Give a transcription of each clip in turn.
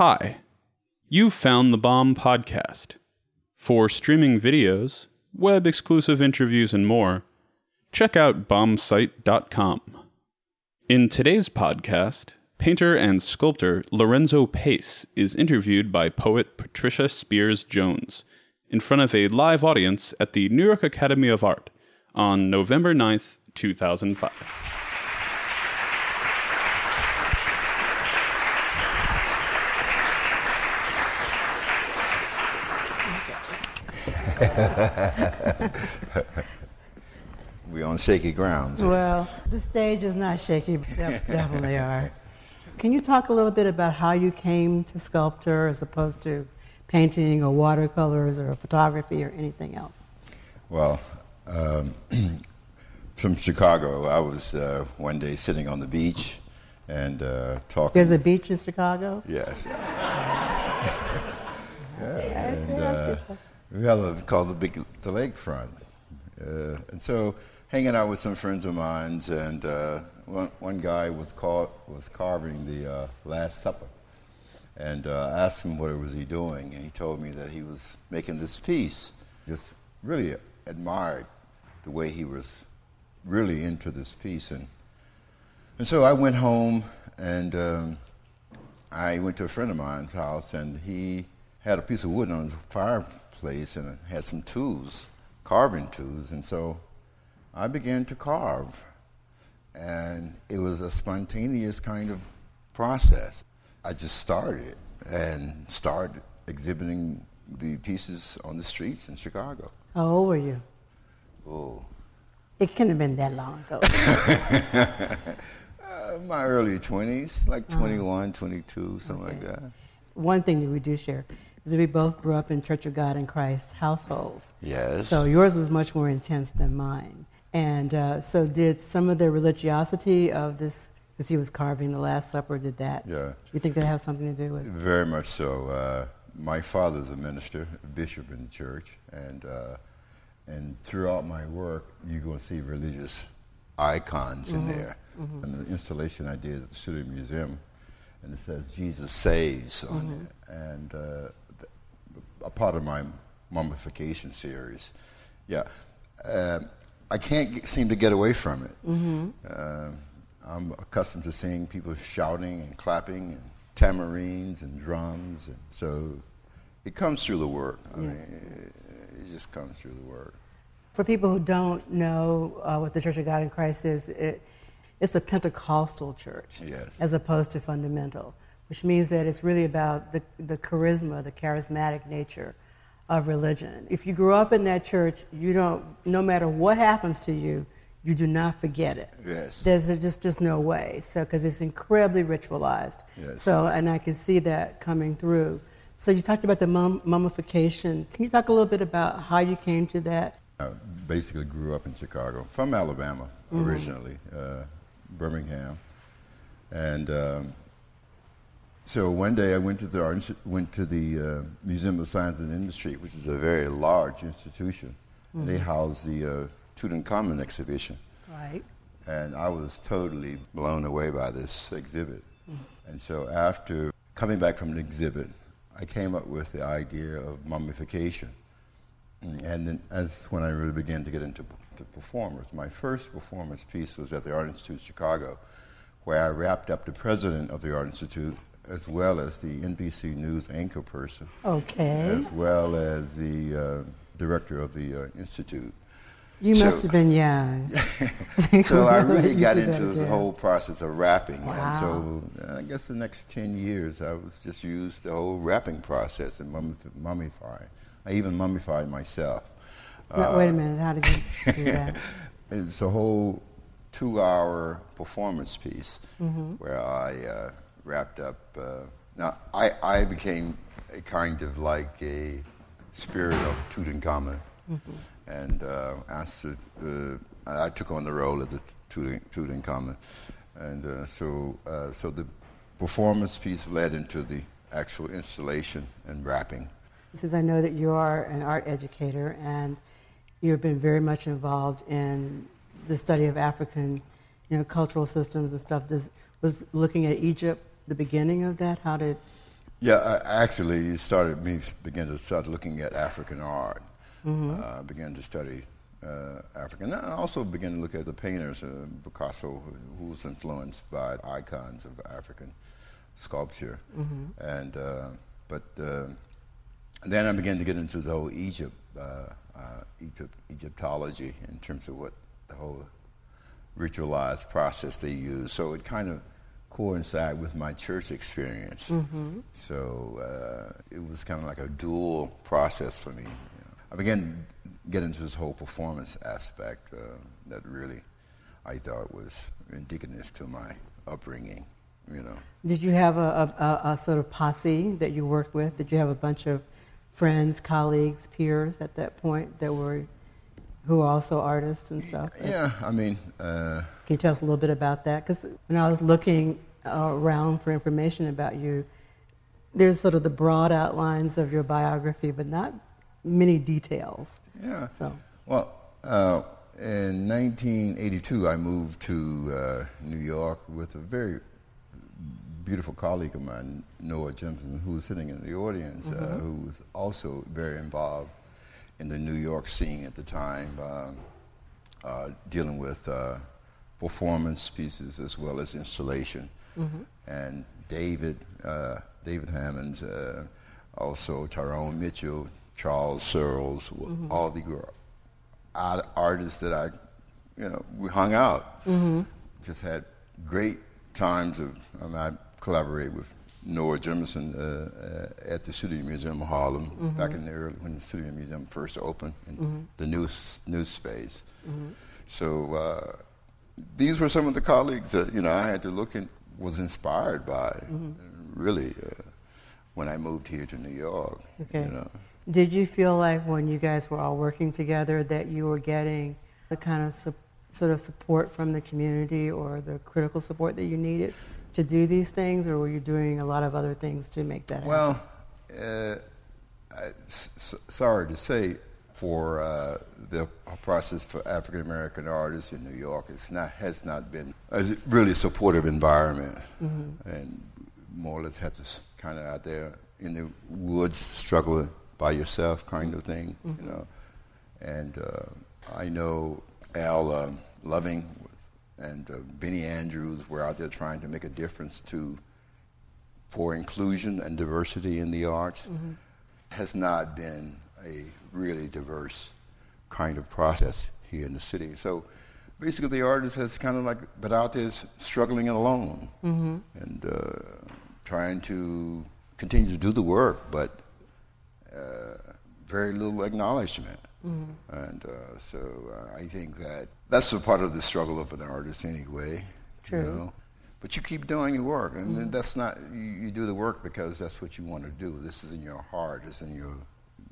Hi, you've found the Bomb Podcast. For streaming videos, web exclusive interviews, and more, check out bombsite.com. In today's podcast, painter and sculptor Lorenzo Pace is interviewed by poet Patricia Spears Jones in front of a live audience at the New York Academy of Art on November 9th, 2005. We on shaky grounds. Well, the stage is not shaky, but definitely are. Can you talk a little bit about how you came to sculpture as opposed to painting or watercolors or photography or anything else? Well, um, from Chicago, I was uh, one day sitting on the beach and uh, talking. There's a beach in Chicago? Yes. and uh, we have a called the big the lakefront, uh, and so hanging out with some friends of mine, and uh, one, one guy was caught was carving the uh, Last Supper, and uh, I asked him what was he doing, and he told me that he was making this piece. Just really admired the way he was really into this piece, and and so I went home and um, I went to a friend of mine's house, and he had a piece of wood on his fireplace and had some tools, carving tools, and so I began to carve. And it was a spontaneous kind of process. I just started and started exhibiting the pieces on the streets in Chicago. How old were you? Oh, It couldn't have been that long ago. uh, my early 20s, like 21, 22, something like that. One thing that we do share is we both grew up in Church of God in Christ households. Yes. So yours was much more intense than mine. And uh, so, did some of the religiosity of this, since he was carving the Last Supper, did that? Yeah. You think that have something to do with? It? Very much so. Uh, my father's a minister, a bishop in the church, and uh, and throughout my work, you're going to see religious icons in there. And the installation I did at the Studio Museum, and it says Jesus saves on it, and uh, a part of my mummification series. Yeah, uh, I can't get, seem to get away from it. Uh, I'm accustomed to seeing people shouting and clapping and tamarines and drums, and so it comes through the work. I mean, it, it just comes through the work. For people who don't know uh, what the Church of God in Christ is, it, it's a Pentecostal church Yes. as opposed to fundamental, which means that it's really about the, the charisma, the charismatic nature of religion. If you grew up in that church, you don't, no matter what happens to you, you do not forget it. Yes. There's just, just no way. So, because it's incredibly ritualized. Yes. So, and I can see that coming through. So, you talked about the mum, mummification. Can you talk a little bit about how you came to that? I basically grew up in Chicago, from Alabama originally, uh, Birmingham, and um, so one day I went to the went to the uh, Museum of Science and Industry, which is a very large institution. And they house the uh, Tutankhamun exhibition, Right. and I was totally blown away by this exhibit. And so after coming back from the exhibit, I came up with the idea of mummification. And then that's when I really began to get into to performers. My first performance piece was at the Art Institute of Chicago, where I wrapped up the president of the Art Institute, as well as the NBC News anchor person, Okay. as well as the uh, director of the uh, institute. You So- must have been young. so I really got into the whole process of wrapping. Wow. And so uh, I guess the next 10 years, I was just used the whole wrapping process and mummif- mummifying. I even mummified myself. No, wait a minute. How did you do that? It's a whole two hour performance piece Mm-hmm. where I uh, wrapped up. Uh, now, I, I became a kind of like a spirit of Tutankhamun. Mm-hmm. And uh, asked uh, I took on the role of the Tutankhamun. And uh, so, uh, so the performance piece led into the actual installation and wrapping. Since I know that you are an art educator and you've been very much involved in the study of African, you know, cultural systems and stuff. Does, was looking at Egypt the beginning of that? How did Yeah, I actually it started me began to start looking at African art. Mm-hmm. Uh, began to study uh, African. And I also began to look at the painters, uh, Picasso, who was influenced by icons of African sculpture. Mm-hmm. And uh, but uh, then I began to get into the whole Egypt, uh, uh, Egypt, Egyptology in terms of what the whole ritualized process they use. So it kind of coincided with my church experience. So uh, it was kind of like a dual process for me. you know. I began to get into this whole performance aspect uh, that really I thought was indicative to my upbringing. You know. Did you have a, a, a sort of posse that you worked with? Did you have a bunch of friends, colleagues, peers at that point that were who are also artists and stuff? Yeah, I mean, uh, Can you tell us a little bit about that? Because when I was looking uh, around for information about you, there's sort of the broad outlines of your biography, but not many details. yeah. So, Well, uh, in 1982, I moved to uh, New York with a very beautiful colleague of mine, Noah Jemison, who was sitting in the audience, uh, who was also very involved in the New York scene at the time, um, uh, dealing with uh, performance pieces as well as installation. And David, uh, David Hammons, uh, also Tyrone Mitchell, Charles Searles, all the artists that I, you know, we hung out. Just had great times of. I, mean, I collaborated with Noah Jemison uh, uh, at the Studio Museum of Harlem back in the early when the Studio Museum first opened in the new new space. So uh, these were some of the colleagues that you know I had to look and was inspired by. Really, uh, when I moved here to New York, okay. you know. Did you feel like when you guys were all working together that you were getting the kind of sort of support from the community or the critical support that you needed to do these things, or were you doing a lot of other things to make that happen? Well, uh, I, s- s- sorry to say, for uh, the process for African American artists in New York, it's not has not been a really supportive environment, and more or less had to kind of out there in the woods struggle by yourself, kind of thing, you know. And uh, I know Al um, Loving and uh, Benny Andrews were out there trying to make a difference to for inclusion and diversity in the arts has not been a really diverse kind of process here in the city. So basically, the artist has kind of like been out there struggling alone and uh, trying to continue to do the work, but uh, very little acknowledgement. And uh, so uh, I think that that's a part of the struggle of an artist anyway. True. You know? But you keep doing your work, and then that's not you, you do the work because that's what you want to do. This is in your heart, it's in your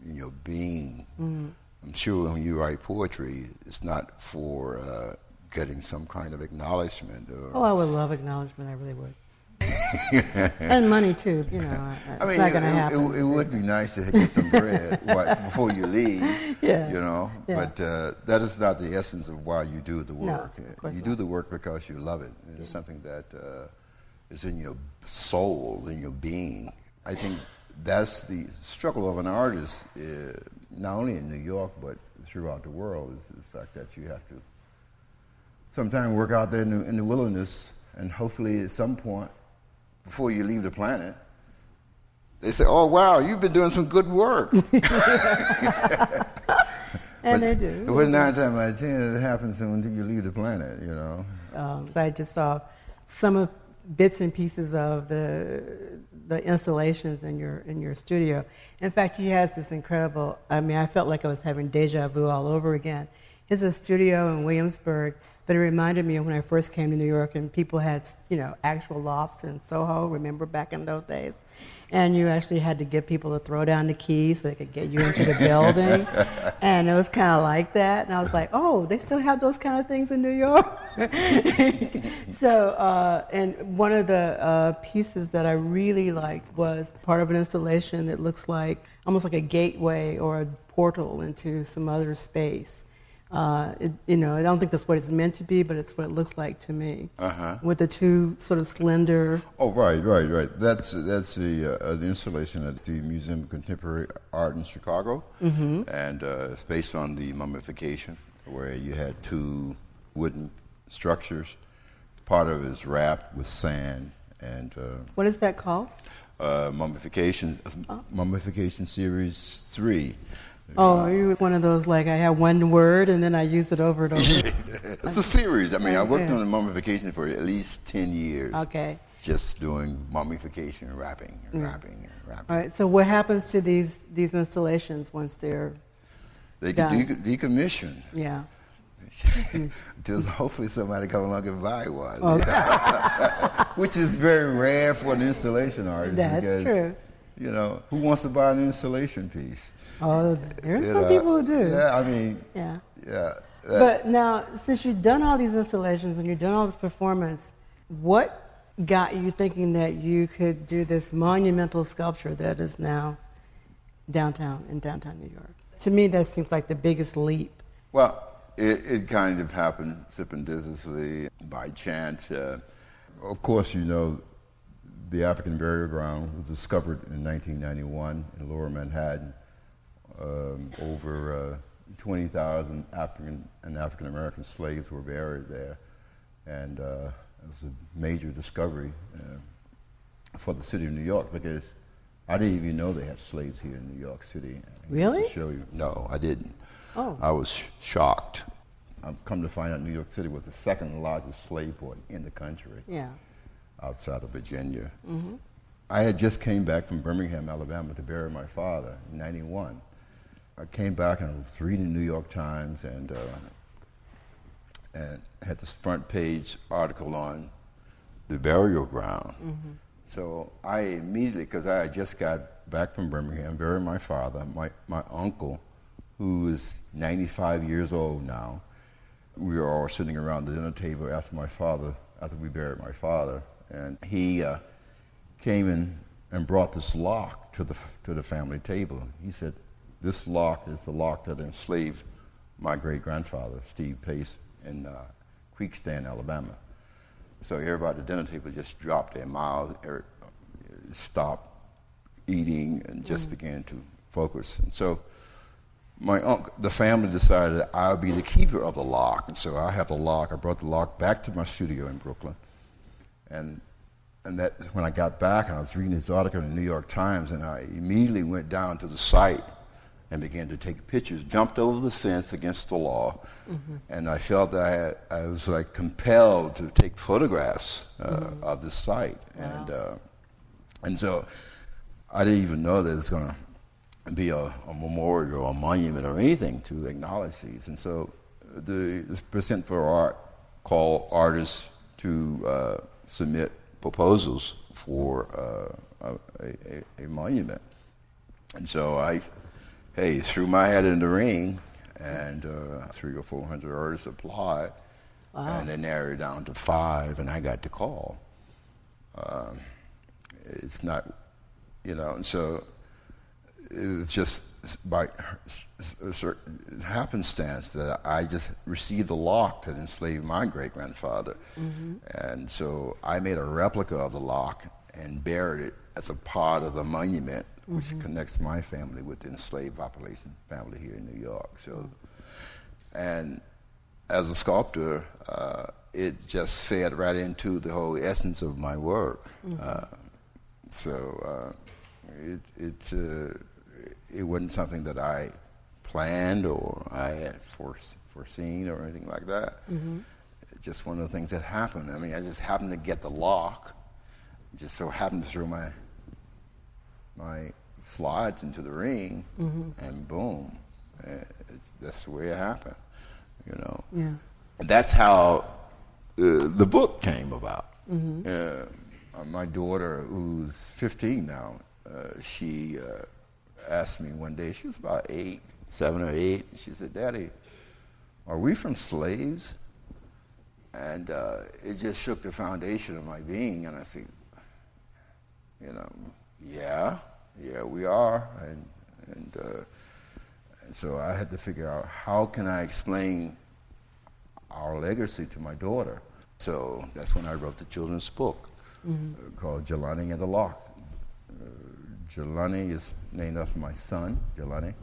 in your being. I'm sure when you write poetry, it's not for uh, getting some kind of acknowledgement. Or, oh, I would love acknowledgement. I really would. and money too. You know, I- it's mean, not it, it- happen. it- would be nice to get some bread before you leave. Yeah. You know, Yeah. but uh, that is not the essence of why you do the No, work. of you do the work because you love it. It's something that uh, is in your soul, in your being. I think that's the struggle of an artist, uh, not only in New York but throughout the world, is the fact that you have to sometimes work out there in the, in the wilderness, and hopefully at some point before you leave the planet, they say, "Oh wow, you've been doing some good work." and they do. But nine times out of ten, it happens until you leave the planet. You know. Um, I just saw some of bits and pieces of the the installations in your in your studio. In fact, he has this incredible. I mean, I felt like I was having deja vu all over again. It's a studio in Williamsburg, but it reminded me of when I first came to New York and people had you know actual lofts in Soho. Remember back in those days. And you actually had to get people to throw down the keys so they could get you into the building. and it was kind of like that. And I was like, oh, they still have those kind of things in New York? so, uh, and one of the uh, pieces that I really liked was part of an installation that looks like almost like a gateway or a portal into some other space. Uh, it, you know, I don't think that's what it's meant to be, but it's what it looks like to me. Uh-huh. With the two sort of slender. Oh, right, right, right. That's that's the uh, the installation at the Museum of Contemporary Art in Chicago, mm-hmm. and uh, it's based on the mummification, where you had two wooden structures. Part of it is wrapped with sand, and uh, What is that called? uh, mummification mummification series three. Oh, are you one of those like I have one word and then I use it over and over? It's a series. I mean, I worked Okay. on mummification for at least ten years. okay. Just doing mummification and wrapping and Mm. wrapping and wrapping. All right. So what happens to these these installations once they're They can Done. de- decommission. yeah? Until hopefully somebody come along and buy one. Oh. you know? Which is very rare for an installation artist. That's true. You know, who wants to buy an installation piece? Oh, there's You some know? people who do. Yeah, I mean, Yeah. yeah. But now, since you've done all these installations and you've done all this performance, what got you thinking that you could do this monumental sculpture that is now downtown in downtown New York? To me, that seems like the biggest leap. Well, it, it kind of happened serendipitously by chance. Uh, of course, you know, the African burial ground was discovered in 1991 in Lower Manhattan. Um, over uh, 20,000 African and African American slaves were buried there, and uh, it was a major discovery uh, for the city of New York because I didn't even know they had slaves here in New York City. Really? To show you, no, I didn't. Oh. I was sh- shocked. I've come to find out New York City was the second largest slave port in the country Yeah. Outside of Virginia. I had just came back from Birmingham, Alabama to bury my father in 91. I came back and I was reading the New York Times and, uh, and had this front page article on the burial ground. So I immediately, because I had just got back from Birmingham, buried my father, my, my uncle, who is 95 years old now, we were all sitting around the dinner table after my father, after we buried my father, and he uh, came in and brought this lock to the to the family table. He said, "This lock is the lock that enslaved my great grandfather, Steve Pace, in uh, Creekstand, Alabama." So everybody at the dinner table just dropped their mouths, er- stopped eating, and just began to focus. And so my uncle, the family decided I would be the keeper of the lock, and so I have the lock. I brought the lock back to my studio in Brooklyn, and and that when I got back and I was reading this article in the New York Times, and I immediately went down to the site and began to take pictures. Jumped over the fence against the law, and I felt that I, had, I was like compelled to take photographs uh, of the site, and uh, and so I didn't even know that it's going to be a, a memorial or a monument or anything to acknowledge these. And so the, the Percent for Art called artists to uh, submit proposals for uh, a, a, a monument. And so I, hey, threw my hat in the ring, and uh, three or four hundred artists applied, and they narrowed it down to five, and I got the call. Um, it's not, you know, and so it was just by a certain happenstance that I just received the lock that enslaved my great grandfather. And so I made a replica of the lock and buried it as a part of the monument which connects my family with the enslaved population family here in New York. So, and as a sculptor, uh, it just fed right into the whole essence of my work. Uh, so uh, it it uh, it wasn't something that I planned or I had force, foreseen or anything like that. It's just one of the things that happened. I mean, I just happened to get the lock. It just so happened to throw my my slides into the ring, and boom, uh, it, that's the way it happened. You know. Yeah. That's how uh, the book came about. Uh, my daughter, who's 15 now, uh, she uh, asked me one day, she was about eight, seven or eight, she said, Daddy, are we from slaves? And uh, it just shook the foundation of my being. And I said, you know, yeah, yeah, we are. And, and, uh, so I had to figure out how can I explain our legacy to my daughter. So that's when I wrote the children's book mm-hmm. uh, called Jalani and the Lock. Uh, Jalani is named after my son, Jalani.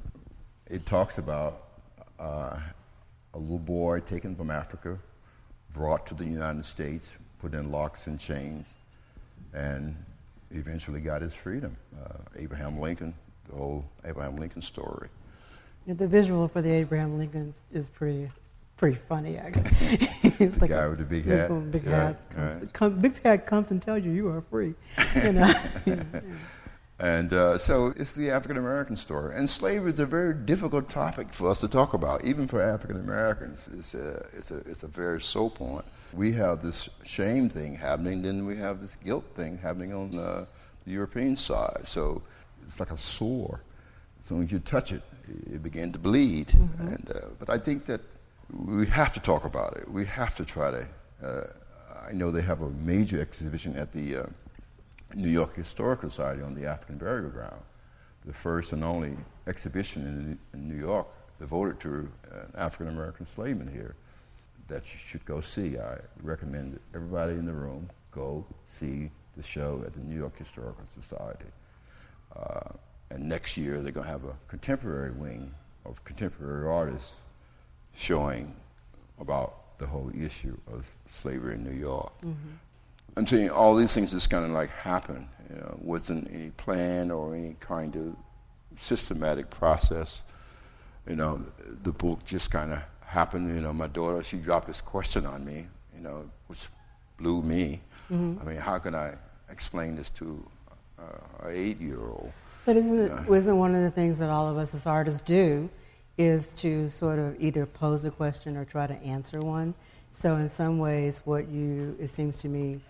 It talks about uh, a little boy taken from Africa, brought to the United States, put in locks and chains, and eventually got his freedom. Uh, Abraham Lincoln, the whole Abraham Lincoln story. Yeah, the visual for the Abraham Lincoln is pretty pretty funny actually. it's like guy a, with the big hat. Big hat. Comes, right. Come, big hat comes and tells you you are free. You know? yeah. And uh, so it's the African American story. And slavery is a very difficult topic for us to talk about, even for African Americans. It's a, it's, a, it's a very sore point. We have this shame thing happening, then we have this guilt thing happening on uh, the European side. So it's like a sore. As soon as you touch it, it begins to bleed. Mm-hmm. And, uh, but I think that we have to talk about it. We have to try to. Uh, I know they have a major exhibition at the uh, New York Historical Society on the African burial ground, the first and only exhibition in, in New York devoted to an African American slaveman here that you should go see. I recommend that everybody in the room go see the show at the New York Historical Society. Uh, and next year they're going to have a contemporary wing of contemporary artists showing about the whole issue of slavery in New York. Mm-hmm. I'm saying all these things just kind of like happen. You know, wasn't any plan or any kind of systematic process. You know, the book just kind of happened. You know, my daughter she dropped this question on me. You know, which blew me. Mm-hmm. I mean, how can I explain this to uh, an eight-year-old? But isn't it know? isn't one of the things that all of us as artists do is to sort of either pose a question or try to answer one? So in some ways, what you it seems to me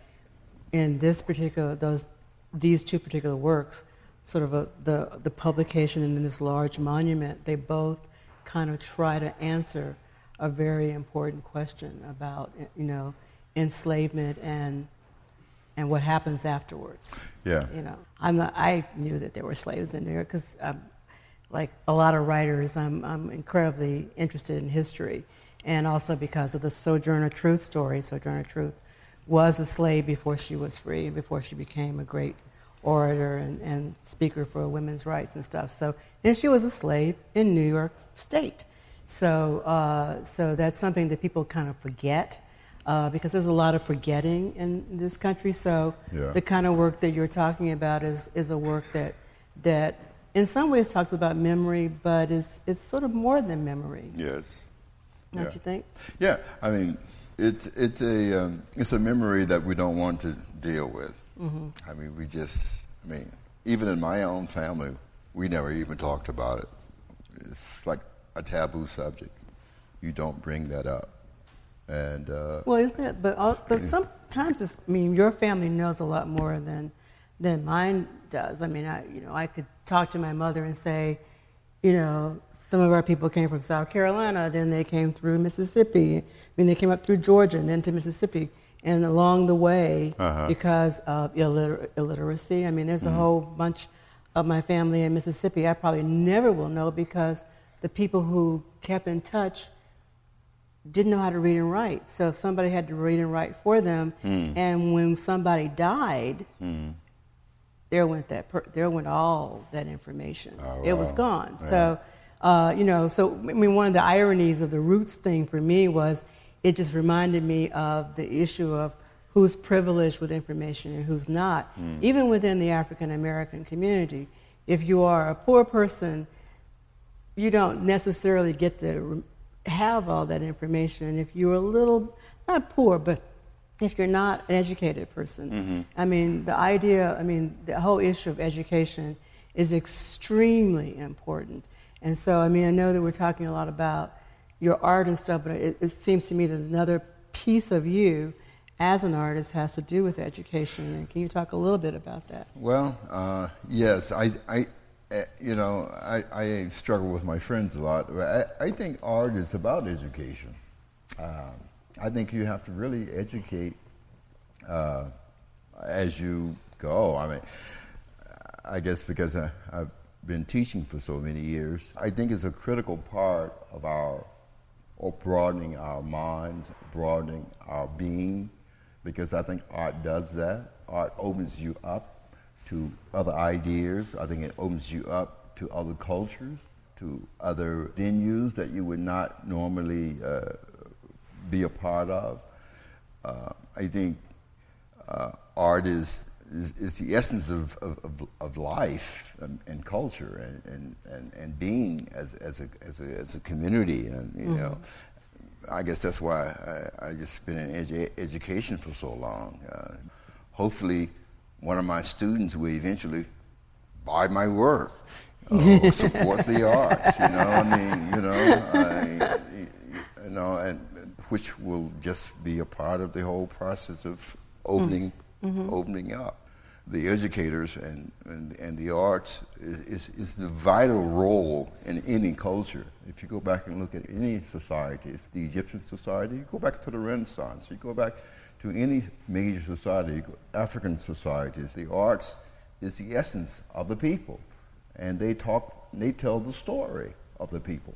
in this particular those these two particular works, sort of a, the the publication and then this large monument, they both kind of try to answer a very important question about you know enslavement and and what happens afterwards. Yeah. You know, I'm not, I knew that there were slaves in New York because, like a lot of writers, I'm I'm incredibly interested in history, and also because of the Sojourner Truth story. Sojourner Truth was a slave before she was free, before she became a great orator and, and speaker for women's rights and stuff. So, and she was a slave in New York State. So, uh, so that's something that people kind of forget uh, because there's a lot of forgetting in this country. So, yeah. the kind of work that you're talking about is, is a work that, that in some ways talks about memory, but it's, it's sort of more than memory. Yes. Don't yeah. you think? Yeah, I mean, it's it's a um, it's a memory that we don't want to deal with. Mm-hmm. I mean, we just I mean, even in my own family, we never even talked about it. It's like a taboo subject. You don't bring that up. And uh, well, isn't it? But all, but sometimes it's, I mean, your family knows a lot more than than mine does. I mean, I you know I could talk to my mother and say, you know, some of our people came from South Carolina, then they came through Mississippi I mean, they came up through Georgia and then to Mississippi. And along the way, uh-huh. because of illiter- illiteracy, I mean, there's a mm-hmm. whole bunch of my family in Mississippi I probably never will know because the people who kept in touch didn't know how to read and write. So if somebody had to read and write for them, mm. and when somebody died, mm. There went that per- there went all that information. Oh, it wow. was gone. Yeah. So, uh, you know, so I mean, one of the ironies of the roots thing for me was it just reminded me of the issue of who's privileged with information and who's not. Mm. Even within the African American community, if you are a poor person, you don't necessarily get to have all that information. And if you're a little, not poor, but if you're not an educated person, mm-hmm. I mean, the idea, I mean, the whole issue of education is extremely important. And so, I mean, I know that we're talking a lot about your art and stuff, but it, it seems to me that another piece of you as an artist has to do with education. And can you talk a little bit about that? Well, uh, yes, I, I, eh, you know, I, I struggle with my friends a lot. I, I think art is about education. Um, I think you have to really educate uh, as you go. I mean, I guess because I, I've been teaching for so many years, I think it's a critical part of our broadening our minds, broadening our being, because I think art does that. Art opens you up to other ideas. I think it opens you up to other cultures, to other venues that you would not normally uh, be a part of. Uh, I think uh, art is, is, is, the essence of, of, of life and, and culture and, and, and, being as, as, a, as, a, as a community. And, you mm-hmm. know, I guess that's why I, I just been in edu- education for so long. Uh, hopefully, one of my students will eventually buy my work, support the arts. You know, I mean, you know, I, you know, and which will just be a part of the whole process of opening, mm-hmm. opening up. The educators and, and, and the arts is, is the vital role in any culture. If you go back and look at any society, the Egyptian society, you go back to the Renaissance, you go back to any major society, African societies, the arts is the essence of the people. And they talk, they tell the story of the people.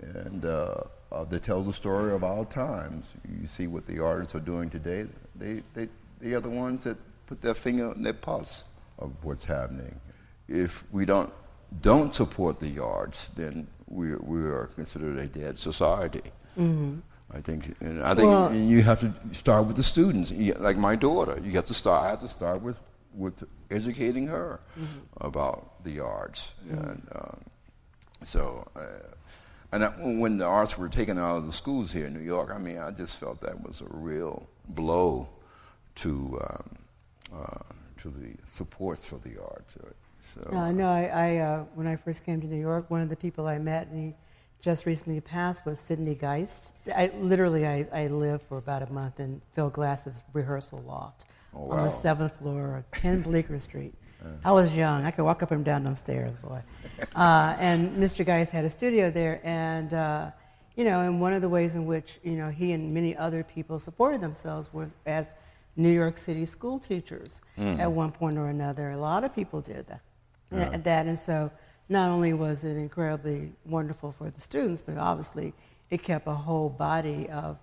And uh, uh, they tell the story of our times. You see what the artists are doing today. They, they, they are the ones that put their finger on their pulse of what's happening. If we don't, don't support the arts, then we, we are considered a dead society. Mm-hmm. I think, and I think well, and you have to start with the students. Like my daughter, you have to start. I have to start with, with educating her mm-hmm. about the arts, mm-hmm. and um, so. Uh, and I, when the arts were taken out of the schools here in New York, I mean, I just felt that was a real blow to um, uh, to the supports for the arts. So, no, no. I, I uh, when I first came to New York, one of the people I met, and he just recently passed, was Sidney Geist. I literally I, I lived for about a month in Phil Glass's rehearsal loft oh, wow. on the seventh floor, of 10 Bleecker Street. I was young. I could walk up and down those stairs, boy. Uh, and Mr. Geist had a studio there, and uh, you know, and one of the ways in which you know he and many other people supported themselves was as New York City school teachers mm. at one point or another. A lot of people did that. Yeah. That and so not only was it incredibly wonderful for the students, but obviously it kept a whole body of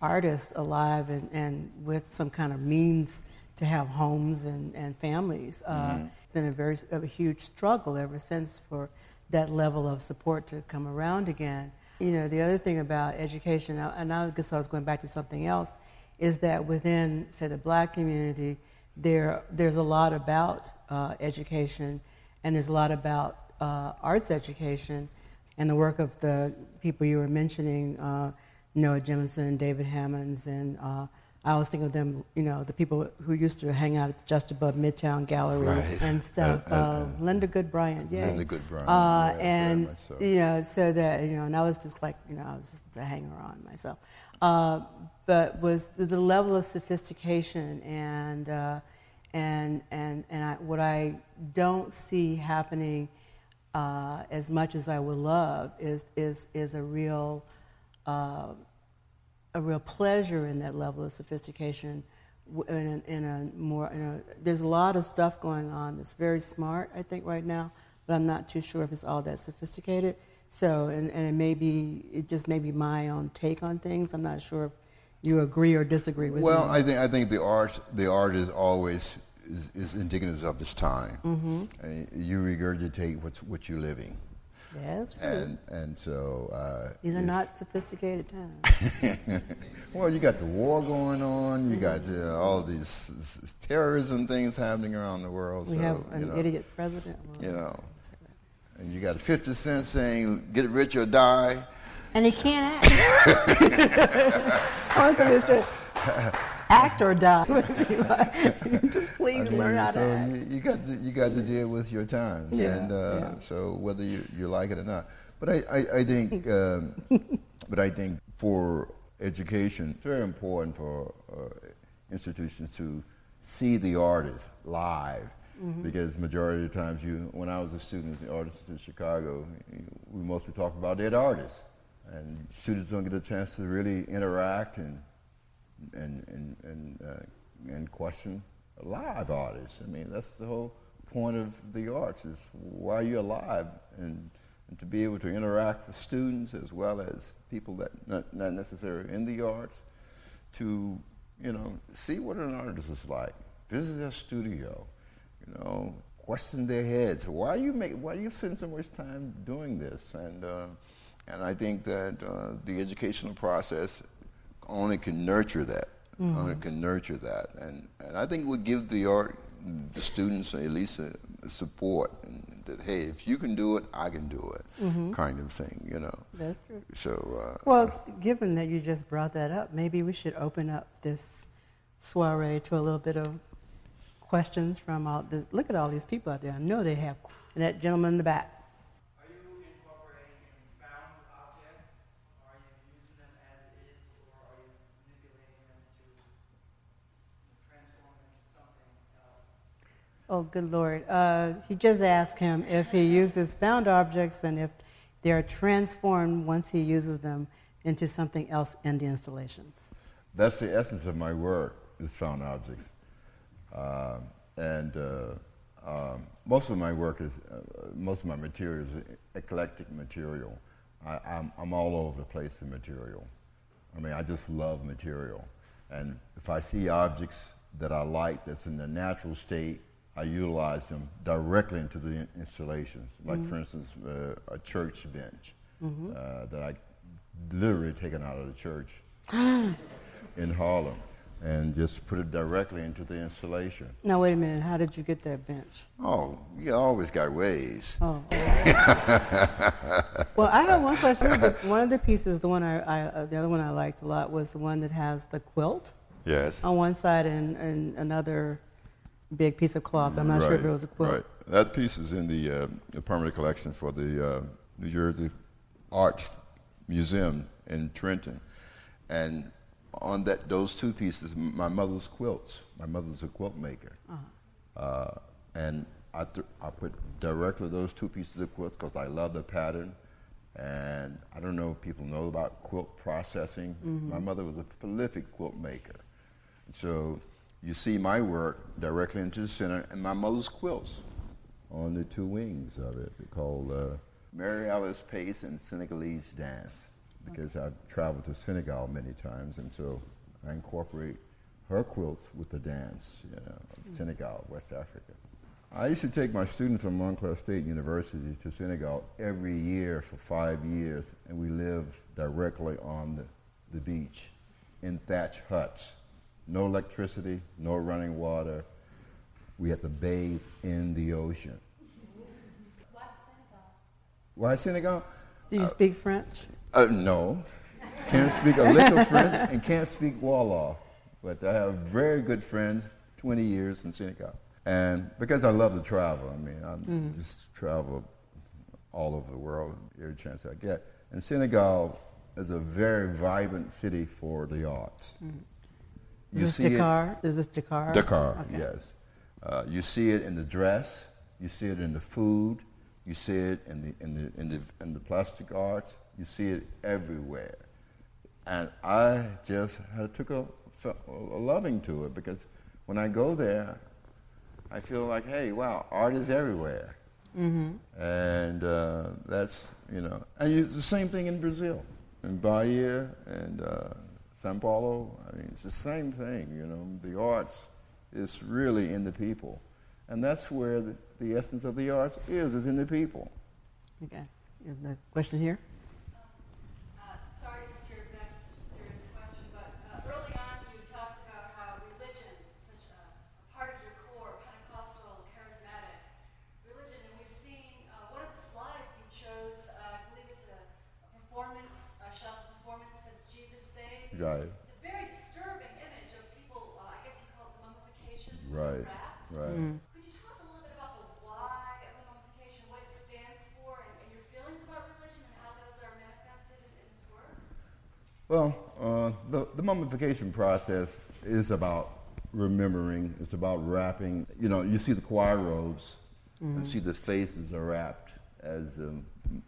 artists alive and, and with some kind of means to have homes and, and families. Uh, mm-hmm. It's been a very a huge struggle ever since for that level of support to come around again. You know, the other thing about education, and I guess I was going back to something else, is that within, say, the black community, there there's a lot about uh, education, and there's a lot about uh, arts education, and the work of the people you were mentioning, uh, Noah Jemison and David Hammons and uh, I always think of them, you know, the people who used to hang out just above Midtown Gallery right. and stuff. Uh, uh, uh, Linda Goode Bryant, yeah. Linda Goode Bryant. Uh, yeah, and, so. you know, so that, you know, and I was just like, you know, I was just a hanger on myself. Uh, but was the, the, level of sophistication and, uh, and, and, and I, what I don't see happening as much as I would love is, is, is a real a real pleasure in that level of sophistication. In a, in a more, in a, there's a lot of stuff going on that's very smart, I think, right now, but I'm not too sure if it's all that sophisticated. So, and, and it may be, it just may be my own take on things. I'm not sure if you agree or disagree with well, me. Well, I think, I think the art, the art is always is, is indicative of its time. Mm-hmm. you regurgitate what's, what you're living. Yeah, that's true. And, and so. Uh, These are if, not sophisticated times. well, you got the war going on, you got uh, all these terrorism things happening around the world. We so, have an you know, idiot president. You know. And you got 50 Cent saying, get rich or die. And he can't act. act or die. Just please I mean, learn how so to act. You, you, got to, you got to deal with your times, yeah, and uh, yeah. so whether you, you like it or not. But I, I, I think, um, but I think for education, it's very important for uh, institutions to see the artist live. Mm-hmm. Because majority of the times, you, when I was a student, the artists in Chicago, we mostly talk about dead artists, and students don't get a chance to really interact and and and and, uh, and question live artists. I mean, that's the whole point of the arts is why are you're alive? And, and to be able to interact with students as well as people that not, not necessarily in the arts to you know see what an artist is like visit their studio you know question their heads. Why you make why you spend so much time doing this? And uh, and I think that uh, the educational process only can nurture that mm-hmm. only can nurture that. And and I think it would give the art the students at least a, a support and that hey if you can do it i can do it mm-hmm. kind of thing you know. That's true. So uh, well given that you just brought that up maybe we should open up this soiree to a little bit of questions from all the, look at all these people out there. I know they have and that gentleman in the back Oh, good Lord. Uh, he just asked him if he uses found objects and if they are transformed once he uses them into something else in the installations. That's the essence of my work, is found objects. Uh, and uh, um, most of my work is, uh, most of my material is eclectic material. I, I'm, I'm all over the place in material. I mean, I just love material. And if I see objects that I like that's in the natural state, I utilize them directly into the installations. Like, mm-hmm. for instance, uh, a church bench mm-hmm. uh, that I literally taken out of the church in Harlem and just put it directly into the installation. Now, wait a minute. How did you get that bench? Oh, you always got ways. Oh. well, I have one question. one of the pieces, the one I, I uh, the other one I liked a lot was the one that has the quilt. Yes. On one side and, and another big piece of cloth. I'm not right, sure if it was a quilt. Right. That piece is in the, uh, the permanent collection for the uh, New Jersey Arts Museum in Trenton. And on that, those two pieces, my mother's quilts. My mother's a quilt maker. Uh-huh. Uh, and I, th- I put directly those two pieces of quilts because I love the pattern. And I don't know if people know about quilt processing. Mm-hmm. My mother was a prolific quilt maker. So you see my work directly into the center and my mother's quilts on the two wings of it. Called uh, Mary Alice Pace and Senegalese Dance because I've traveled to Senegal many times. And so I incorporate her quilts with the dance you know, of Senegal, West Africa. I used to take my students from Montclair State University to Senegal every year for five years and we lived directly on the, the beach in thatch huts no electricity, no running water. We had to bathe in the ocean. Why Senegal? Why Senegal? Do you uh, speak French? Uh, no. Can't speak a of French and can't speak Wolof. But I have very good friends, 20 years in Senegal. And because I love to travel, I mean, I mm-hmm. just travel all over the world every chance I get. And Senegal is a very vibrant city for the arts. Mm-hmm. You is this Dakar? It, is this Dakar? Dakar, okay. yes. Uh, you see it in the dress. You see it in the food. You see it in the, in the, in the, in the plastic arts. You see it everywhere. And I just had, took a, a loving to it because when I go there, I feel like, hey, wow, art is everywhere. Mm-hmm. And uh, that's, you know, and it's the same thing in Brazil, in Bahia and uh, Sao Paulo, I mean, it's the same thing, you know. The arts is really in the people. And that's where the, the essence of the arts is, is in the people. Okay. The question here? Right. It's a very disturbing image of people, uh, I guess you call it mummification. Right. Right. Mm. Could you talk a little bit about the why of the mummification, what it stands for, and, and your feelings about religion and how those are manifested in, in this work? Well, uh, the, the mummification process is about remembering, it's about wrapping. You know, you see the choir robes mm-hmm. and see the faces are wrapped as a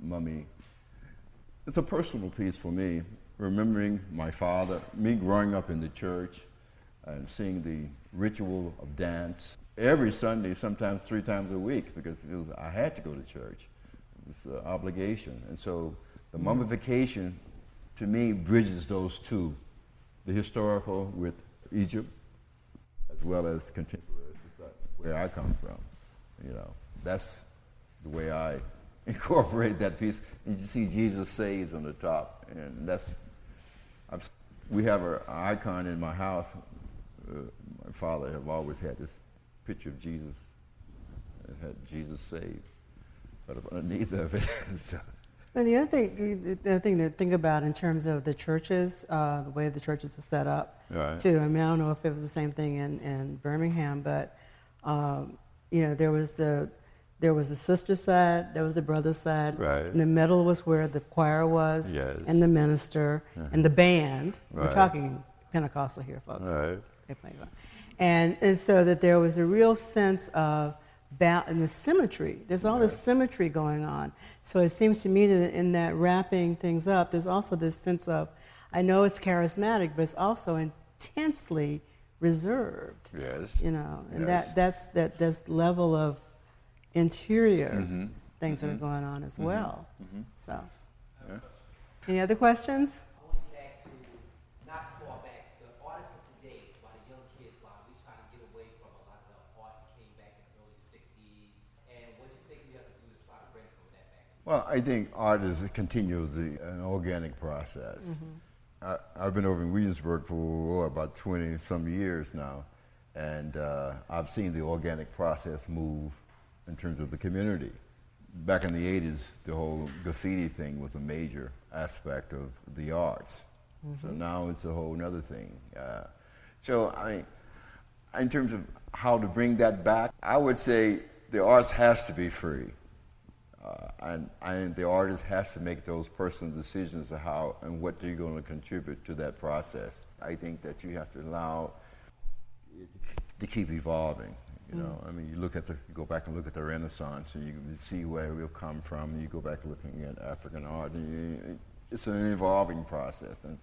mummy. It's a personal piece for me remembering my father, me growing up in the church and seeing the ritual of dance. every Sunday, sometimes three times a week, because it was, I had to go to church. It was an obligation. And so the mummification, to me, bridges those two the historical with Egypt, as well as contemporary, where I come from. You know, that's the way I incorporate that piece. And you see Jesus saves on the top, and that's I've, we have an icon in my house. Uh, my father have always had this picture of Jesus. It had Jesus saved, but underneath of it. so, And the other thing, the other thing to think about in terms of the churches, uh, the way the churches are set up, Right. too. I mean, I don't know if it was the same thing in, in Birmingham, but um, you know, there was the there was the sister side, there was the brother side. Right. In the middle was where the choir was, Yes. and the minister, and the band. We're talking Pentecostal here, folks. Right. And, and so that there was a real sense of ba- and the symmetry. There's all this symmetry going on. So it seems to me that in that wrapping things up, there's also this sense of, I know it's charismatic, but it's also intensely reserved. Yes. You know, and Yes. that, that's that this level of interior Mm-hmm. things that are mm-hmm. going on as mm-hmm. well. Mm-hmm. So, Yeah. any other questions? going back to not far back, the artists of today, while the young kids, while we try to get away from a lot of the art that came back in the early '60s, and what do you think we have to do to try to bring some of that back? Well, I think art is continues the, an organic process. I, I've been over in Williamsburg for oh, about 20 some years now, and uh, I've seen the organic process move in terms of the community. Back in the 80s, the whole graffiti thing was a major aspect of the arts. So now it's a whole other thing. Uh, so, I in terms of how to bring that back, I would say the arts has to be free. Uh, and, and the artist has to make those personal decisions of how and what they're going to contribute to that process. I think that you have to allow it to keep evolving. You know, I mean, you look at the, you go back and look at the Renaissance, and you can see where we've come from. You go back looking at African art, and you, it's an evolving process. And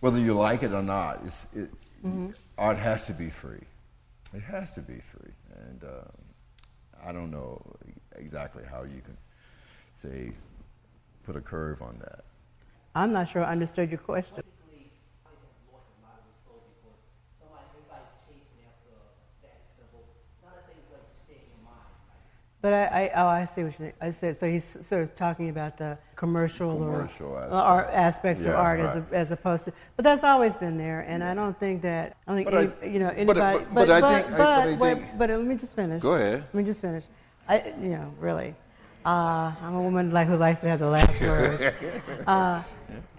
whether you like it or not, it's, it, art has to be free. It has to be free, and um, I don't know exactly how you can say put a curve on that. I'm not sure I understood your question. Basically, it has lost a lot of its soul because somebody, everybody's chasing after a status symbol. It's not a thing that like stay in your mind. Like, But I, I, oh, I see what you I said. So he's sort of talking about the commercial, Commercial or aspect. uh, art aspects of Yeah, art as, a, as opposed to. But that's always been there, and I don't think that I don't think But I- you know but- anybody. but- but I think- I- but, but wait, think- but let me just finish. Go ahead. Let me just finish. I, you know, really, uh, I'm a woman like who likes to have the last word. Uh,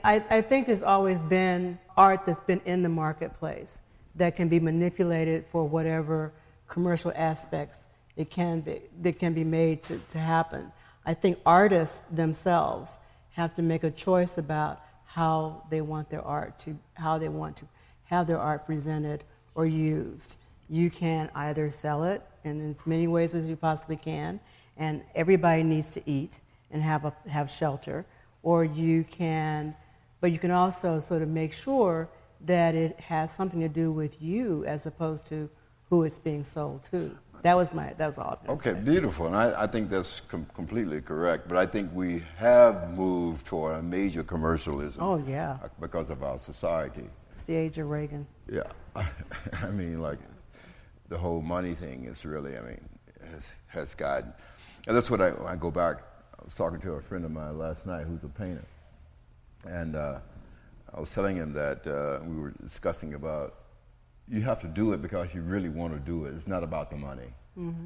I, I think there's always been art that's been in the marketplace that can be manipulated for whatever commercial aspects it can be that can be made to, to happen. I think artists themselves have to make a choice about how they want their art to how they want to have their art presented or used. You can either sell it in as many ways as you possibly can, and everybody needs to eat and have a have shelter, or you can but you can also sort of make sure that it has something to do with you as opposed to who it's being sold to. That was my that was all. Okay, say. beautiful, and I, I think that's com- completely correct. But I think we have moved toward a major commercialism. Oh, yeah. because of our society. It's the age of Reagan. Yeah, I mean, like the whole money thing is really, I mean, has has gotten, and that's what I, I go back. I was talking to a friend of mine last night who's a painter, and uh, I was telling him that uh, we were discussing about you have to do it because you really want to do it. It's not about the money.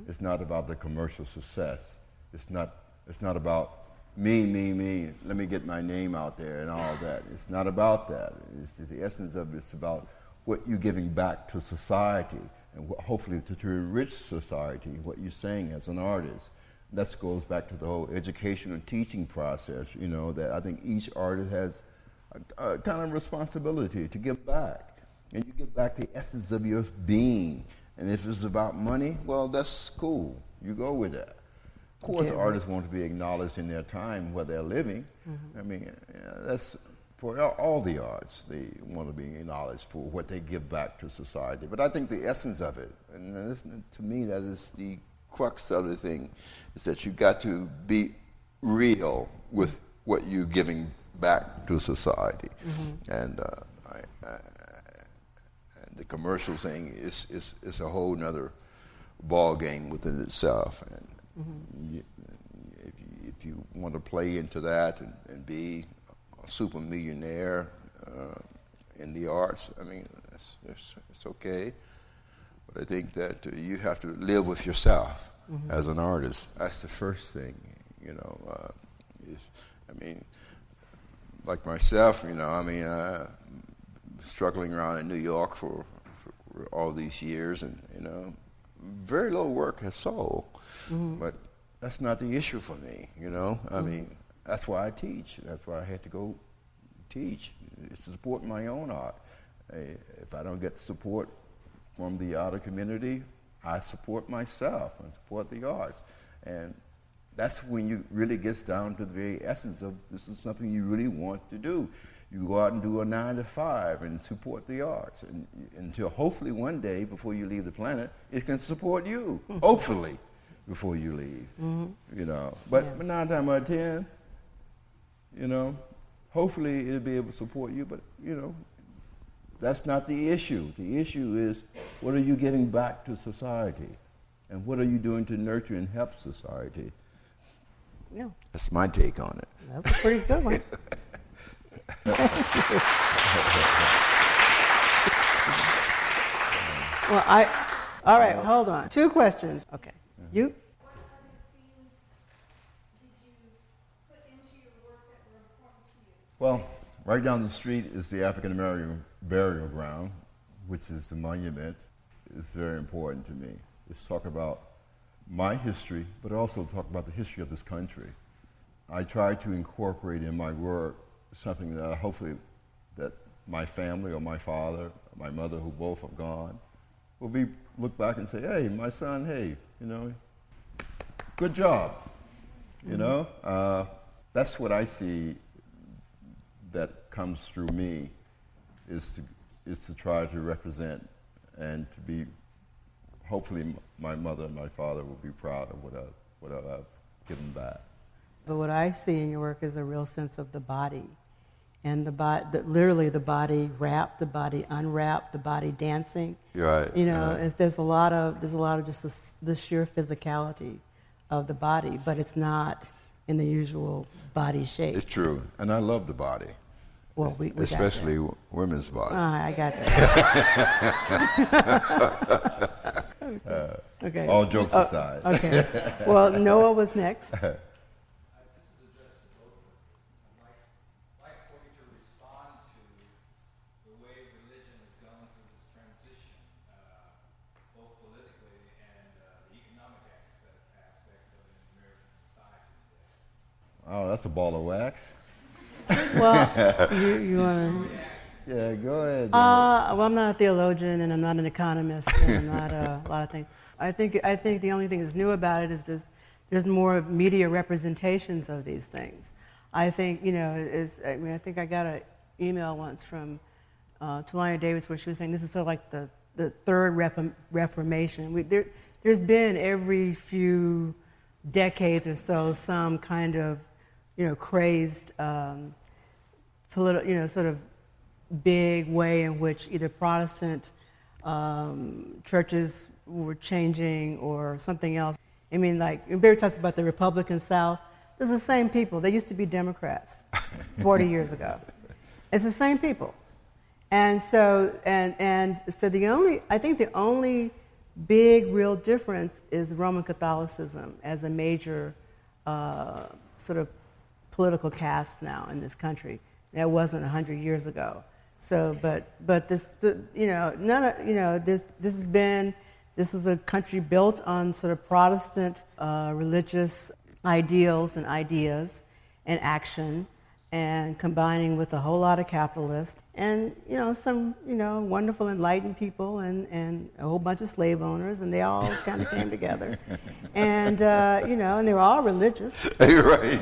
It's not about the commercial success. It's not. It's not about me, me, me. Let me get my name out there and all that. It's not about that. It's, the essence of it. It's about what you're giving back to society and hopefully to, to enrich society. What you're saying as an artist. That goes back to the whole education and teaching process. You know that I think each artist has a, a kind of responsibility to give back, and you give back the essence of your being. And if it's about money, well, that's cool. You go with that. Of course, Yeah. artists want to be acknowledged in their time where they're living. Mm-hmm. I mean, yeah, that's for all- the arts. They want to be acknowledged for what they give back to society. But I think the essence of it, and this, to me, that is the crux of the thing, is that you've got to be real with what you're giving back to society. And uh, I, I, and the commercial thing is, is, is a whole nother ball game within itself. And you, if, you, if you want to play into that and, and be a super millionaire uh, in the arts, I mean, it's, it's, it's okay. But I think that uh, you have to live with yourself as an artist. That's the first thing, you know. Uh, is, I mean, like myself, you know, I mean, uh, struggling around in New York for, for all these years, and you know, very little work has sold. But that's not the issue for me, you know. I mean, that's why I teach. That's why I had to go teach. Support my own art. Uh, If I don't get support from the art community, I support myself and support the arts. And that's when you really gets down to the very essence of this is something you really want to do. You go out and do a nine to five and support the arts and, until hopefully one day before you leave the planet, it can support you. hopefully, before you leave. You know, but, but nine times out of ten, you know, hopefully it'll be able to support you. But you know, that's not the issue. The issue is what are you giving back to society? And what are you doing to nurture and help society? Yeah, That's my take on it. that's a pretty good one. well, I. All right, hold on. Two questions. Okay. You? What other themes did you put into your work that were important to you? Well, right down the street is the African American burial ground, which is the monument. It's very important to me. It's talk about my history, but also talk about the history of this country. I try to incorporate in my work something that hopefully that my family or my father, my mother, who both have gone, will be look back and say, "Hey, my son, hey, you know, good job." You know, uh, that's what I see comes through me is to is to try to represent and to be hopefully my mother and my father will be proud of what I what I've given back. But what I see in your work is a real sense of the body. And the body, the, literally the body wrapped, the body unwrapped, the body dancing. You're right, You know, right. it's, there's a lot of there's a lot of just the, the sheer physicality of the body, but it's not in the usual body shape. It's true, and I love the body, well, we, we got especially that. w- women's body. Ah, I got that. okay. All jokes Uh, aside. Okay. Well, Noah was next. This is addressed to both of you. I'd like, like for you to respond to the way religion has gone through this transition, uh, both politically and uh, the economic aspects of American society. Oh, that's a ball of wax. Well, you, you want to. Yeah, go ahead. Uh, well, I'm not a theologian and I'm not an economist and I'm not uh, a lot of things. I think, I think the only thing that's new about it is this, there's more media representations of these things. I think, you know, is, I mean, I think I got an email once from uh, Thulani Davis where she was saying this is sort of like the, the third reform, Reformation. We, there, there's been every few decades or so some kind of, you know, crazed um, political, you know, sort of big way in which either Protestant um, churches were changing or something else. I mean, like, Barry talks about the Republican South. It's the same people. They used to be Democrats 40 years ago. It's the same people. And so, and, and so the only, I think the only big real difference is Roman Catholicism as a major uh, sort of political caste now in this country. That wasn't 100 years ago. So, but, but this, the, you know, none of, you know, this, this has been, this was a country built on sort of Protestant uh, religious ideals and ideas and action. And combining with a whole lot of capitalists and you know some you know wonderful enlightened people and, and a whole bunch of slave owners and they all kind of came together and uh, you know and they were all religious right.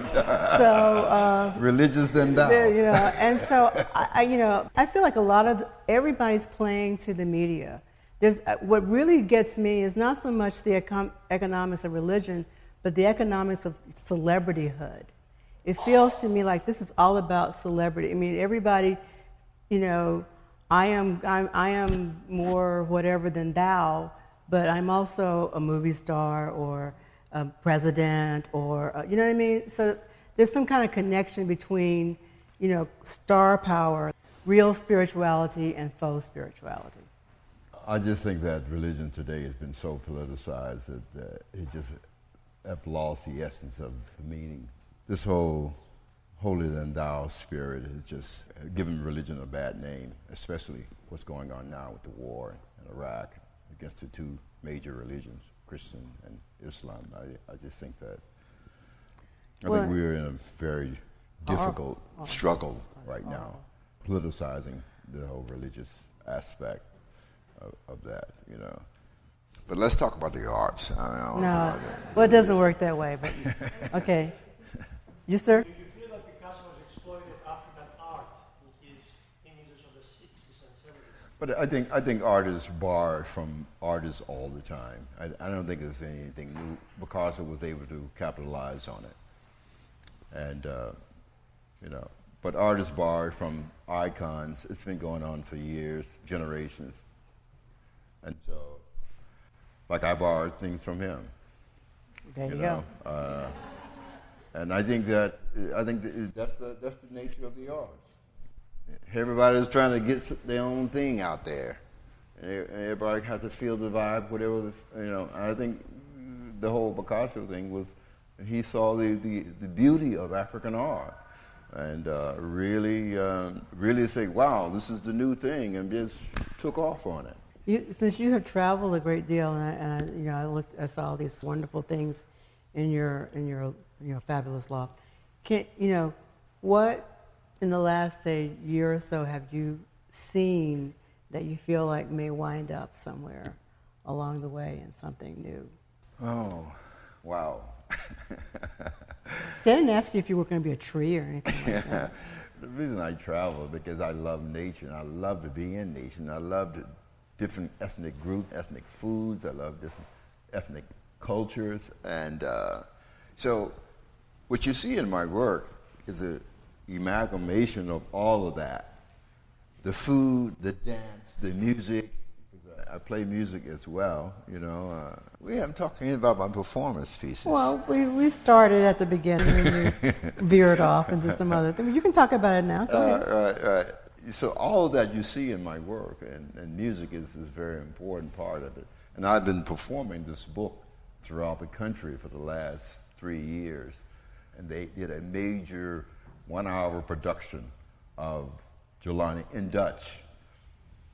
so uh, Religious than thou. there, you know, and so I, I, you know, I feel like a lot of everybody's playing to the media. There's uh, what really gets me is not so much the econ- economics of religion, but the economics of celebrityhood. It feels to me like this is all about celebrity. I mean, everybody, you know, I am I'm, I am more whatever than thou, but I'm also a movie star or a president or uh, you know what I mean. So there's some kind of connection between, you know, star power, real spirituality, and faux spirituality. I just think that religion today has been so politicized that uh, it just have lost the essence of the meaning. This whole holier than thou spirit has just given religion a bad name, especially what's going on now with the war in Iraq against the two major religions, Christian and Islam. I, I just think that I Well- think we're in a very difficult struggle right now, politicizing the whole religious aspect of, of that, you know. But let's talk about the arts. I mean, I don't No, talk about that. well, it doesn't work that way. But okay, you sir. Do you feel that Picasso has exploited African art in his images of the 60s and 70s? But I think I think art is barred from artists all the time. I, I don't think there's anything new. Picasso was able to capitalize on it, and uh, you know. But art is barred from icons. It's been going on for years, generations, and so, like I borrowed things from him. There you, you go. know. Uh, and I think that I think that that's the that's the nature of the arts. Everybody's trying to get their own thing out there, and everybody has to feel the vibe, whatever you know. I think the whole Picasso thing was he saw the, the, the beauty of African art, and uh, really um, really say, "Wow, this is the new thing," and just took off on it. You, since you have traveled a great deal, and I, and I, you know, I looked, I saw all these wonderful things in your in your you know fabulous loft. Can you know what in the last say year or so have you seen that you feel like may wind up somewhere along the way in something new? Oh, wow. See, I didn't ask you if you were going to be a tree or anything like that. The reason I travel is because I love nature and I love to be in nature. And I love the different ethnic groups, ethnic foods. I love different ethnic cultures. And uh, so, what you see in my work is an amalgamation of all of that the food, the dance, the music. I play music as well, you know. Uh, we, I'm talking about my performance pieces. Well, we, we started at the beginning and you veered off into some other thing. You can talk about it now. Go ahead. Uh, right, right. So all of that you see in my work, and, and music is, is a very important part of it. And I've been performing this book throughout the country for the last three years. And they did a major one-hour production of Jalani in Dutch,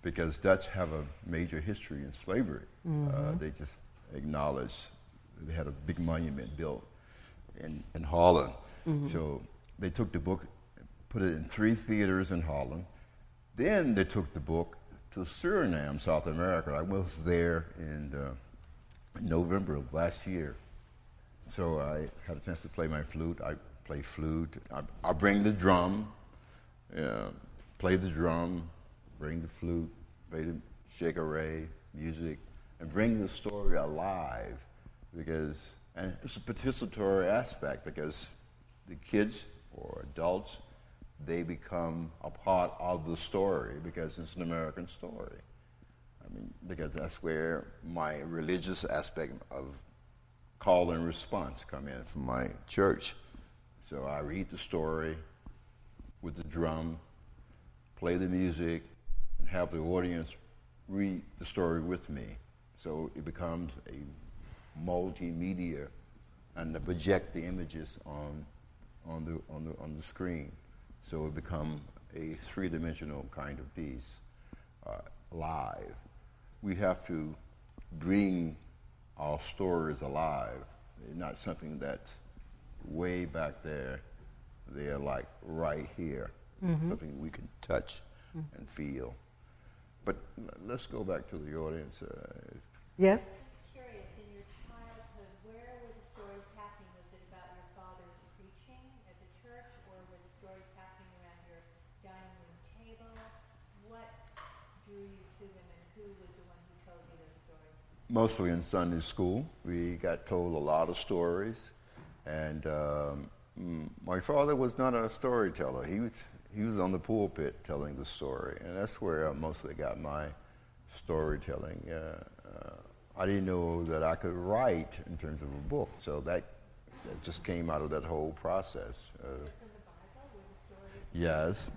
because Dutch have a major history in slavery. Uh, they just acknowledged they had a big monument built in, in Holland. So they took the book, put it in three theaters in Holland. Then they took the book to Suriname, South America. I was there in uh, November of last year. So I had a chance to play my flute. I play flute. I, I bring the drum, play the drum, bring the flute, play the shaker ray music, and bring the story alive. Because and it's a participatory aspect because the kids or adults they become a part of the story because it's an American story. I mean, because that's where my religious aspect of call and response come in from my church. So I read the story with the drum, play the music, and have the audience read the story with me. So it becomes a multimedia and project the images on, on, the, on, the, on the screen. So it becomes a three-dimensional kind of piece uh, live. We have to bring our stories alive, not something that's way back there They're like right here, something we can touch and feel. But let's go back to the audience. Uh, if- Yes? just curious, in your childhood, where were the stories happening? Was it about your father's preaching at the church, or were the stories happening around your dining room table? What drew you to them, and who was the one who told you those stories? Mostly in Sunday school. We got told a lot of stories, and um, mm, my father was not a storyteller. He was he was on the pulpit telling the story, and that's where I mostly got my storytelling. Uh, uh, I didn't know that I could write in terms of a book, so that, that just came out of that whole process. Uh, From the Bible, were the stories? yes,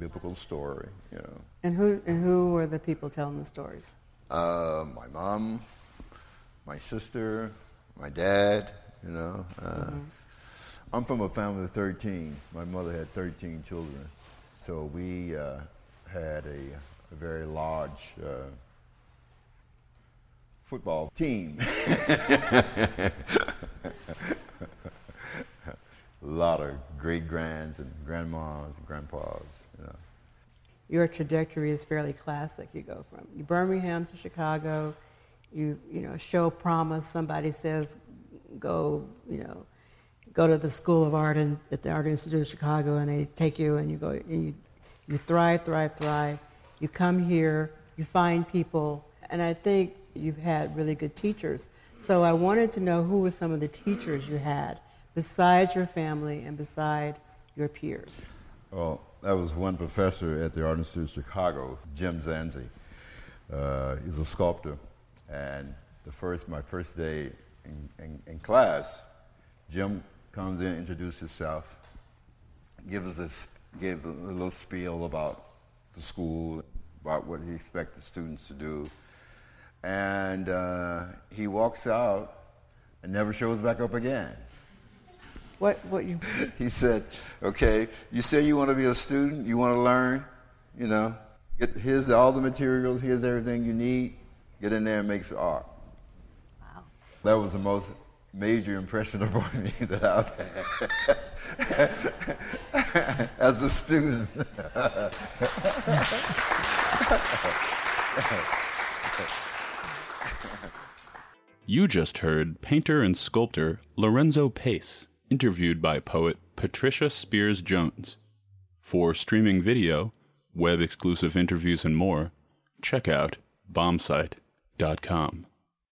biblical story, you know. And who, and who were the people telling the stories? Uh, my mom, my sister, my dad, you know. Uh, I'm from a family of 13. My mother had 13 children. So we uh, had a, a very large uh, football team. a lot of great grands and grandmas and grandpas, you know. Your trajectory is fairly classic. You go from Birmingham to Chicago. You, you know, show promise. Somebody says, go, you know, go to the School of Art and, at the Art Institute of Chicago, and they take you and you go and you, you thrive, thrive, thrive. You come here, you find people, and I think you've had really good teachers. So I wanted to know who were some of the teachers you had besides your family and beside your peers. Well, that was one professor at the Art Institute of Chicago, Jim Zanzi. Uh, he's a sculptor, and the first, my first day in, in, in class, Jim comes in, introduces himself, gives us this, gave a little spiel about the school, about what he expected students to do, and uh, he walks out and never shows back up again. What, what you, He said, "Okay, you say you want to be a student, you want to learn, you know. Get, here's all the materials, here's everything you need. Get in there and make some art." wow. That was the most major impression upon me that I've had as a student. You just heard painter and sculptor Lorenzo Pace, interviewed by poet Patricia Spears Jones. For streaming video, web exclusive interviews, and more, check out bombsite.com.